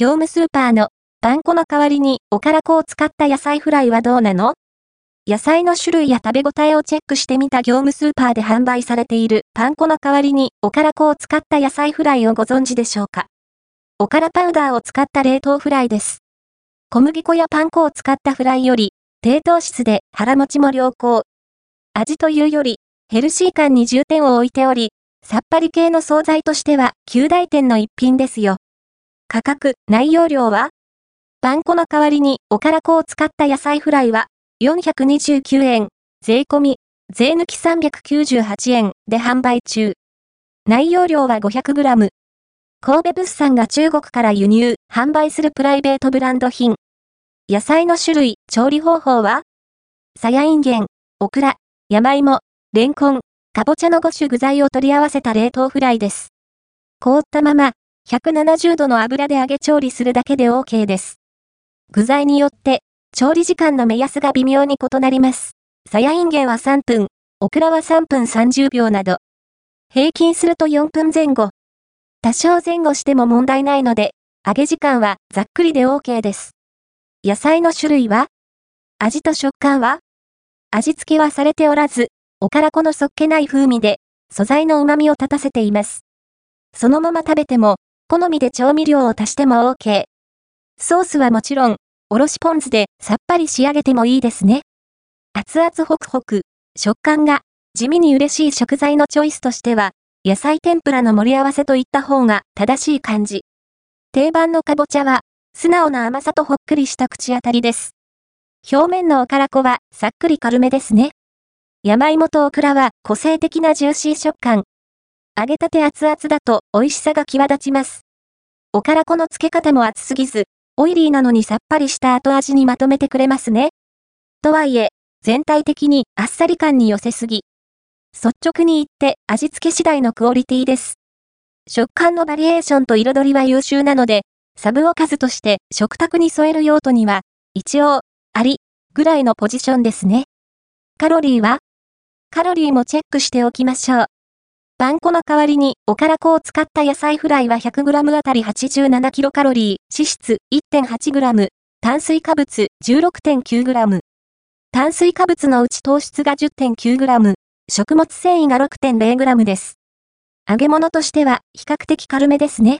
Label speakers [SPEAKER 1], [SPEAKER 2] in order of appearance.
[SPEAKER 1] 業務スーパーのパン粉の代わりにおから粉を使った野菜フライはどうなの？野菜の種類や食べ応えをチェックしてみた業務スーパーで販売されているパン粉の代わりにおから粉を使った野菜フライをご存知でしょうか？おからパウダーを使った冷凍フライです。小麦粉やパン粉を使ったフライより、低糖質で腹持ちも良好。味というより、ヘルシー感に重点を置いており、さっぱり系の惣菜としては、旧大店の一品ですよ。価格、内容量は？パン粉の代わりにおから粉を使った野菜フライは、429円、税込み、税抜き398円で販売中。内容量は 500g。神戸物産が中国から輸入、販売するプライベートブランド品。野菜の種類、調理方法は？さやいんげん、オクラ、山芋、レンコン、かぼちゃの5種具材を取り合わせた冷凍フライです。凍ったまま、170度の油で揚げ調理するだけで OK です。具材によって、調理時間の目安が微妙に異なります。さやいんげんは3分、オクラは3分30秒など。平均すると4分前後。多少前後しても問題ないので、揚げ時間はざっくりで OK です。野菜の種類は味と食感は味付けはされておらず、おからこのそっけない風味で、素材の旨味を立たせています。そのまま食べても、好みで調味料を足しても OK。ソースはもちろん、おろしポン酢でさっぱり仕上げてもいいですね。熱々ホクホク、食感が地味に嬉しい食材のチョイスとしては、野菜天ぷらの盛り合わせといった方が正しい感じ。定番のかぼちゃは、素直な甘さとほっくりした口当たりです。表面のおからこはさっくり軽めですね。山芋とオクラは個性的なジューシー食感。揚げたて熱々だと美味しさが際立ちます。おからこの漬け方も熱すぎず、オイリーなのにさっぱりした後味にまとめてくれますね。とはいえ、全体的にあっさり感に寄せすぎ。率直に言って味付け次第のクオリティです。食感のバリエーションと彩りは優秀なので、サブおかずとして食卓に添える用途には、一応、あり、ぐらいのポジションですね。カロリーは？カロリーもチェックしておきましょう。パン粉の代わりにおから粉を使った野菜フライは 100g あたり 87kcal、脂質 1.8g、炭水化物 16.9g。炭水化物のうち糖質が 10.9g、食物繊維が 6.0g です。揚げ物としては比較的軽めですね。